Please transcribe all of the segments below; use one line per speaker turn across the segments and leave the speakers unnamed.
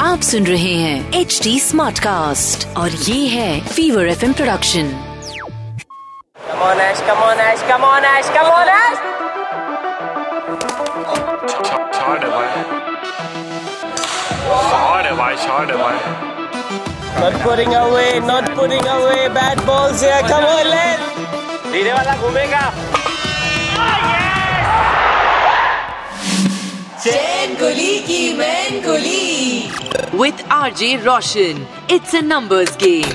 आप सुन रहे हैं एच डी स्मार्ट कास्ट और ये है फीवर एफ़
एम प्रोडक्शन घूमेगा।
Chain Kulii Ki Main Kulii. With R J Roshan it's a numbers game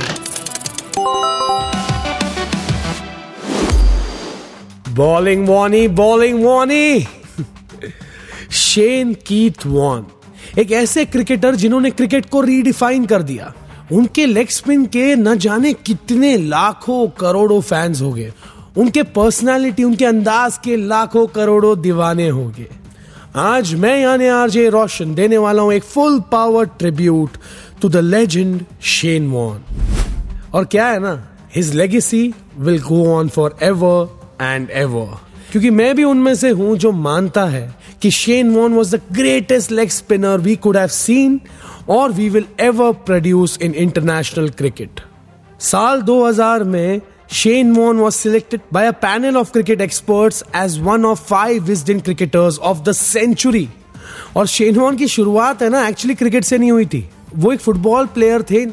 bowling Warnie bowling Warnie Shane Keith Warne एक ऐसे cricketer जिन्होंने क्रिकेट को रीडिफाइन कर दिया। उनके लेग स्पिन के न जाने कितने लाखों करोड़ों फैंस हो गए उनके पर्सनालिटी उनके अंदाज के लाखों करोड़ों दीवाने हो गए आज मैं यानी आरजे रोशन देने वाला हूँ एक full power tribute to the legend Shane Warne और क्या है ना his legacy will go on for ever and ever क्योंकि मैं भी उनमें से हूँ जो मानता है कि Shane Warne was the greatest leg spinner we could have seen और we will ever produce in international cricket साल 2000 में Shane Warne was selected by a panel of cricket experts as one of five wisden cricketers of the century. और Shane Warne की शुरुआत है ना actually cricket से नहीं हुई थी वो एक फुटबॉल प्लेयर थे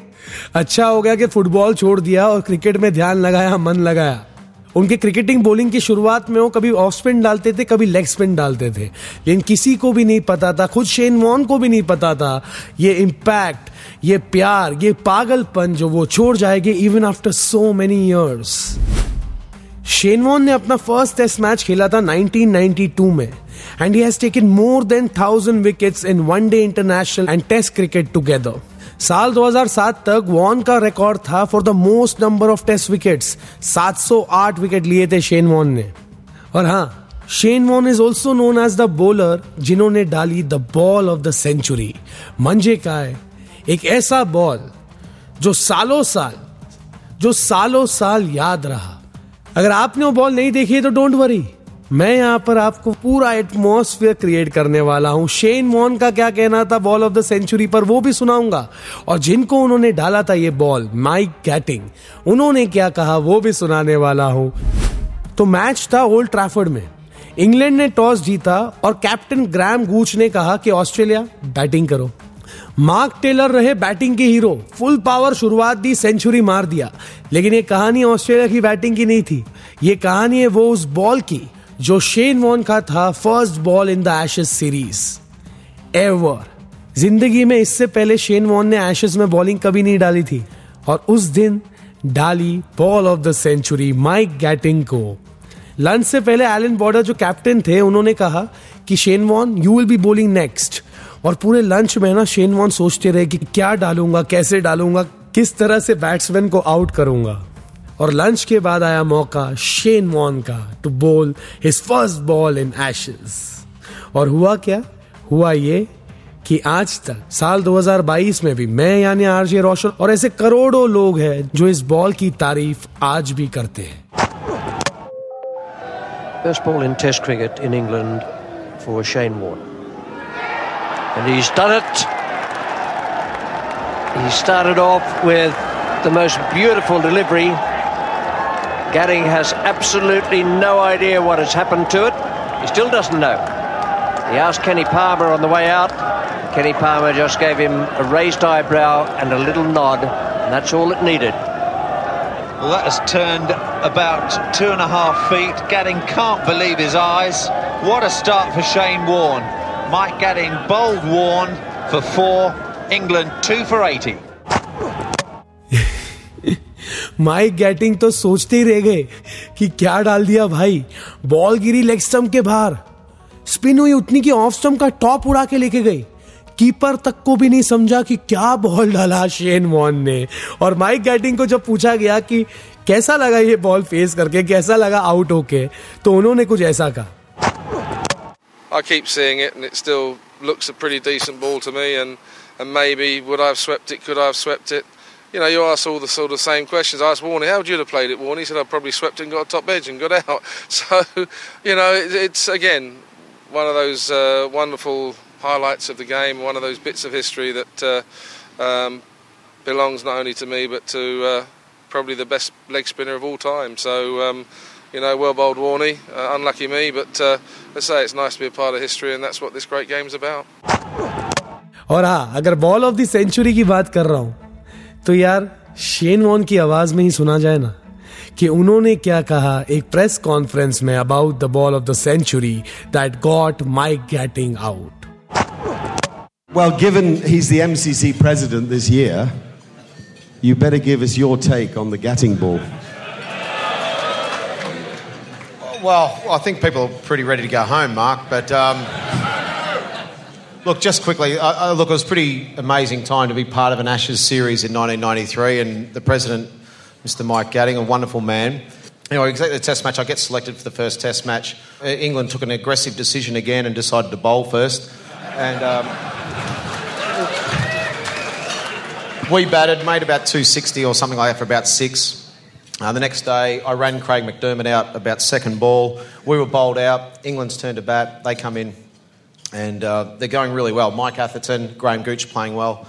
अच्छा हो गया कि फुटबॉल छोड़ दिया और क्रिकेट में ध्यान लगाया मन लगाया उनके क्रिकेटिंग बॉलिंग की शुरुआत में वो कभी ऑफ़ स्पिन डालते थे, कभी लेग स्पिन डालते थे। लेकिन किसी को भी नहीं पता था, खुद शेन वॉन को भी नहीं पता था, ये इम्पैक्ट ये प्यार, ये पागलपन जो वो छोड़ जाएँगे even after so many years Shane Warne ने अपना फ़र्स्ट टेस्ट मैच खेला था 1992 में। And he has taken more than thousand wickets in one day international and test cricket together साल 2007 तक वॉन का रिकॉर्ड था for the most number of test wickets 708 wicket लिए थे शेन वॉन ने। और हाँ Shane Warne is also known as the bowler जिन्होंने डाली the ball of the century मंजे का है, एक ऐसा बॉल जो सालों साल, जो सालों साल याद रहा। अगर आपने वो बॉल नहीं देखी है तो डोंट वरी मैं यहाँ पर आपको पूरा एटमोसफियर क्रिएट करने वाला हूँ। शेन वॉन का क्या कहना था? बॉल ऑफ़ द सेंचुरी पर वो भी सुनाऊँगा। और जिनको उन्होंने डाला था ये बॉल माइक कैटिंग उन्होंने क्या कहा वो भी सुनाने वाला हूँ। तो मैच था ओल्ड ट्रैफर्ड में। इंग्लैंड ने टॉस जीता और कैप्टन ग्राम गूच ने कहा कि ऑस्ट्रेलिया बैटिंग करो। मार्क टेलर रहे बैटिंग के हीरो फुल पावर शुरुआत दी सेंचुरी मार दिया। लेकिन ये कहानी ऑस्ट्रेलिया की बैटिंग की नहीं थी। ये कहानी है वो उस बॉल की। जो शेन वॉन का था first ball in the Ashes series ever ज़िंदगी में इससे पहले शेन वॉन ने एशेस में बॉलिंग कभी नहीं डाली थी। और उस दिन डाली ball of the century Mike Gatting को लंच से पहले एलन बॉर्डर जो कैप्टन थे, उन्होंने कहा कि Shane Warne you will be bowling next और पूरे लंच में ना शेन वॉन सोचते रहे कि क्या डालूँगा, कैसे डालूँगा, किस तरह से बैट्समैन को आउट करूँगा। और लंच के बाद आया मौका शेन वॉन का to bowl his first ball in Ashes और हुआ क्या हुआ ये कि आज तक साल 2022 में भी मैं यानी आरजे रोशन और ऐसे करोड़ों लोग हैं जो इस बॉल की तारीफ़ आज भी करते हैं
First ball in Test cricket in England for Shane Warne. And he's done it. He started off with the most beautiful delivery. Gadding has absolutely no idea what has happened to it. He still doesn't know. He asked Kenny Palmer on the way out. Kenny Palmer just gave him a raised eyebrow and a little nod, and that's all it needed.
Well, that has turned about two and a half feet. Gadding can't believe his eyes. What a start for Shane Warne. Mike Gadding bowled Warne for four. England two for 80.
Mike Gatting तो सोचते ही रह गए कि क्या डाल दिया भाई ball गिरी leg stump के बाहर स्पिन हुई उतनी की ऑफ़ स्टंप का टॉप उड़ा के लेके गई कीपर तक को भी नहीं समझा कि क्या बॉल डाला शेन वॉन ने और माइक गैटिंग को जब पूछा गया कि कैसा लगा ये बॉल फेस करके कैसा लगा आउट होके तो उन्होंने कुछ ऐसा कहा
I keep seeing it, and it still looks a pretty decent ball to me. And, and maybe would I have swept it? Could I have swept it? You know, you ask all the sort of same questions. I asked Warney, how would you have played it, Warney? He said, I probably swept it and got a top edge and got out. So, you know, it, it's again, one of those uh, wonderful highlights of the game, one of those bits of history that uh, um, belongs not only to me but to uh, probably the best leg spinner of all time. So, um, you know, well bowled Warney, uh, unlucky me, but uh, let's say it's nice to be a part of history, and that's what this great game's about.
और हाँ अगर ball of the century की बात कर रहा हूं तो यार शेन वॉन की आवाज में ही सुना जाए ना कि उन्होंने क्या कहा एक प्रेस कॉन्फ्रेंस में about the ball of the century that got Mike Gatting out
Well, given he's the MCC president this year, you better give us your take on the Gatting ball.
Well, I think people are pretty ready to go home, Mark. But um, look, just quickly, uh, uh, look, it was a pretty amazing time to be part of an Ashes series in 1993, and the president Mr. Mike Gatting, a wonderful man. Anyway, exactly the test match, I get selected for the first test match. Uh, England took an aggressive decision again and decided to bowl first. And um, we batted, made about 260 or something like that for about six. Uh, the next day, I ran Craig McDermott out about second ball. We were bowled out. England's turned to bat. They come in, and uh, they're going really well. Mike Atherton, Graham Gooch playing well.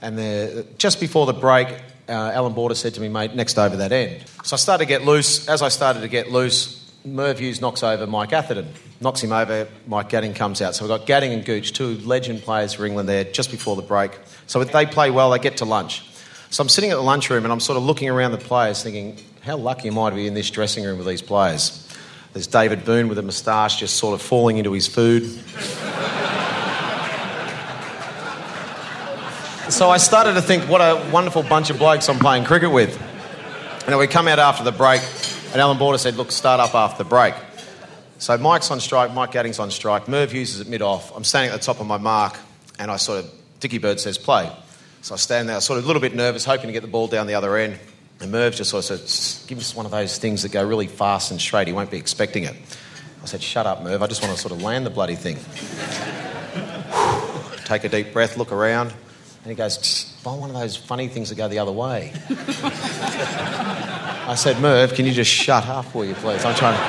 And just before the break, uh, Alan Border said to me, mate, next over that end. So I started to get loose. As I started to get loose, Merv Hughes knocks over Mike Atherton. Knocks him over, Mike Gadding comes out. So we've got Gadding and Gooch, two legend players for England there just before the break. So they play well, they get to lunch. So I'm sitting at the lunchroom and I'm sort of looking around the players thinking, how lucky am I to be in this dressing room with these players? There's David Boone with a moustache just sort of falling into his food. So I started to think, what a wonderful bunch of blokes I'm playing cricket with. And we come out after the break, and Alan Border said, look, start up after the break. So Mike's on strike, Mike Gatting's on strike, Merv Hughes is at mid-off. I'm standing at the top of my mark, and I sort of, Dickie Bird says, play. So I stand there, sort of a little bit nervous, hoping to get the ball down the other end. And Merv just sort of said, give us one of those things that go really fast and straight. He won't be expecting it. I said, shut up, Merv. I just want to sort of land the bloody thing. Take a deep breath, look around. And he goes, buy one of those funny things that go the other way. I said, Merv, can you just shut up, will you, please? I'm trying to...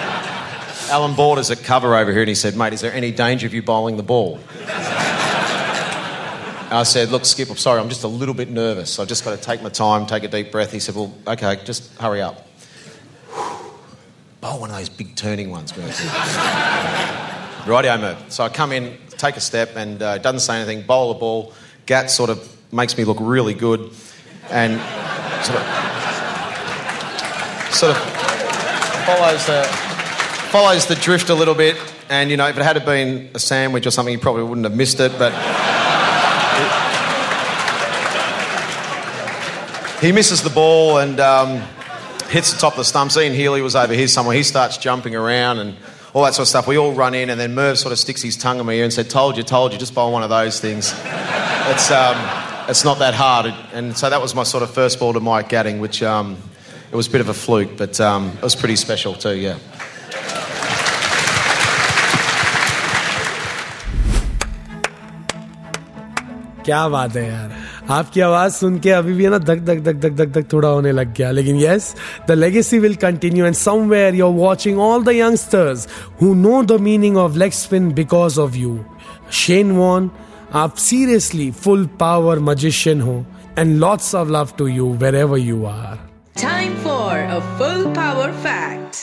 Alan Borders at cover over here, and he said, mate, is there any danger of you bowling the ball? I said, look, Skip, I'm sorry, I'm just a little bit nervous. I've just got to take my time, take a deep breath. He said, well, okay, just hurry up. Bowl one of those big turning ones, Merv. Rightio, Merv. So I come in, take a step, and uh, doesn't say anything, bowl the ball Gat sort of makes me look really good and sort of, sort of follows the, follows the drift a little bit. And, you know, if it had been a sandwich or something, you probably wouldn't have missed it. But he misses the ball and um, hits the top of the stumps. Ian Healy was over here somewhere. He starts jumping around and all that sort of stuff. We all run in, and then Merv sort of sticks his tongue in my ear and said, Told you, told you, just bowl one of those things it's, um, it's not that hard. And so that was my sort of first ball to Mike Gatting, which um, it was a bit of a fluke, but um, it was pretty special too, yeah.
क्या बात है यार आपकी आवाज सुन के अभी भी है ना धक धक धक धक धक धक थोड़ा होने लग गया लेकिन yes the legacy will continue and somewhere you are watching all the youngsters who know the meaning of leg spin because of you Shane Warne आप सीरियसली फुल पावर मजिशियन हो and lots of love to you wherever you are
time for a full power fact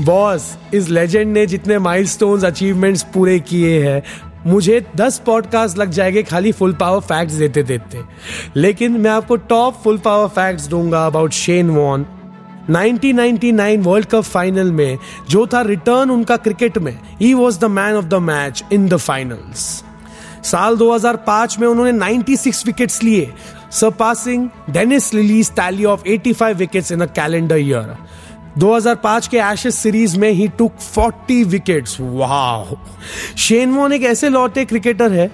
boss इस legend ने जितने milestones achievements पूरे किए हैं मुझे दस पॉडकास्ट लग जाएँगे खाली फुल पावर फैक्ट्स देते देते। लेकिन मैं आपको टॉप फुल पावर फैक्ट्स दूँगा about Shane Warne 1999 World Cup final में जो था रिटर्न उनका क्रिकेट में। He was the man of the match in the finals साल 2005 में उन्होंने 96 विकेट्स लिए। Surpassing Dennis Lillee's tally of 85 wickets in a calendar year 2005 के एशेस सीरीज़ में ही टुक 40 विकेट्स वाह शेन एक ऐसे लौटे क्रिकेटर है,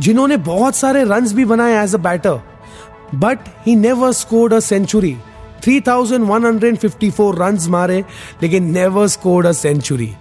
जिन्होंने बहुत सारे रन भी बनाए as a batter but he never scored a century 3154 runs मारे, लेकिन never scored a century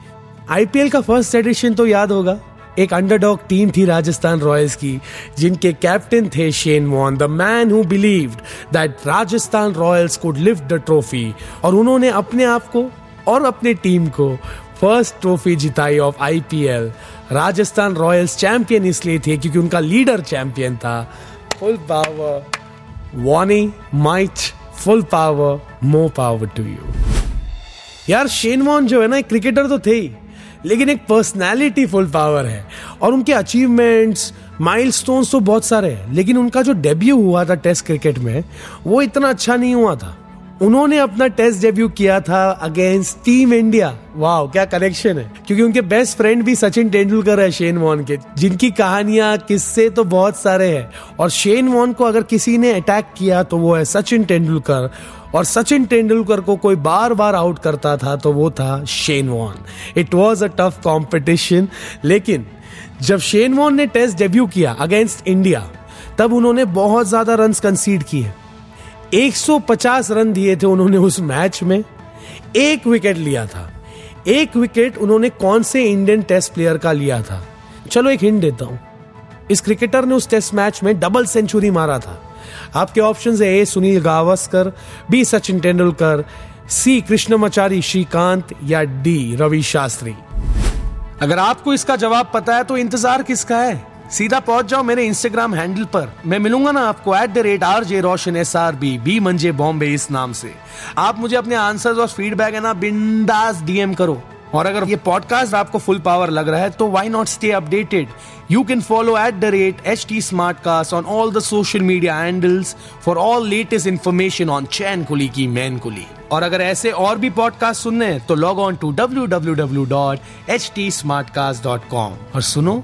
IPL का फ़र्स्ट एडिशन तो याद होगा। एक अंडरडॉग टीम थी राजस्थान रॉयल्स की, जिनके कैप्टन थे Shane Warne the man who believed that Rajasthan Royals could lift the trophy और उन्होंने अपने आप को और अपने टीम को first trophy जिताई of IPL Rajasthan Royals champion इसलिए थे क्योंकि उनका लीडर चैंपियन था। Full power warning might full power more power to you यार शेन वॉन जो है ना क्रिकेटर तो थे ही। लेकिन एक पर्सनैलिटी फुल पावर है। और उनके अचीवमेंट्स माइलस्टोन्स तो बहुत सारे हैं। लेकिन उनका जो डेब्यू हुआ था टेस्ट क्रिकेट में, वो इतना अच्छा नहीं हुआ था। उन्होंने अपना टेस्ट डेब्यू किया था अगेंस्ट टीम इंडिया वाह क्या कनेक्शन है। क्योंकि उनके बेस्ट फ्रेंड भी सचिन तेंदुलकर है शेन वॉन के। जिनकी कहानियाँ किस्से तो बहुत सारे हैं। और शेन वॉन को अगर किसी ने अटैक किया तो वो है सचिन तेंदुलकर। और सचिन तेंदुलकर को कोई बार बार आउट करता था तो वो था Shane Warne it was a tough competition लेकिन जब शेन वॉन ने टेस्ट डेब्यू किया अगेंस्ट इंडिया तब उन्होंने बहुत ज़्यादा रन कंसीड किए। 150 रन दिए थे उन्होंने उस मैच में। एक विकेट लिया था। एक विकेट उन्होंने कौन से इंडियन टेस्ट प्लेयर का लिया था? चलो एक हिंट देता हूँ। इस क्रिकेटर ने उस टेस्ट मैच में डबल सेंचुरी मारा था। आपके ऑप्शंस है A Sunil Gavaskar, B Sachin Tendulkar, C Krishnamachari Srikkanth या डी रवि शास्त्री। अगर आपको इसका जवाब पता है तो इंतज़ार किसका है? सीधा पहुँच जाओ मेरे इंस्टाग्राम हैंडल पर। मैं मिलूँगा ना आपको at the rate R J Roshan S R B B मंजे बॉम्बे इस नाम से। आप मुझे अपने आंसर्स और फीडबैक है ना बिंदास डीएम करो। और अगर ये पॉडकास्ट आपको फुल पावर लग रहा है तो why not stay updated you can follow at the rate H T smart cast on all the social media handles for all latest information on Chain Kulii Ki Main Kulii और अगर ऐसे और भी podcast सुनने हैं तो log on to W W W dot H T smart cast dot com और सुनो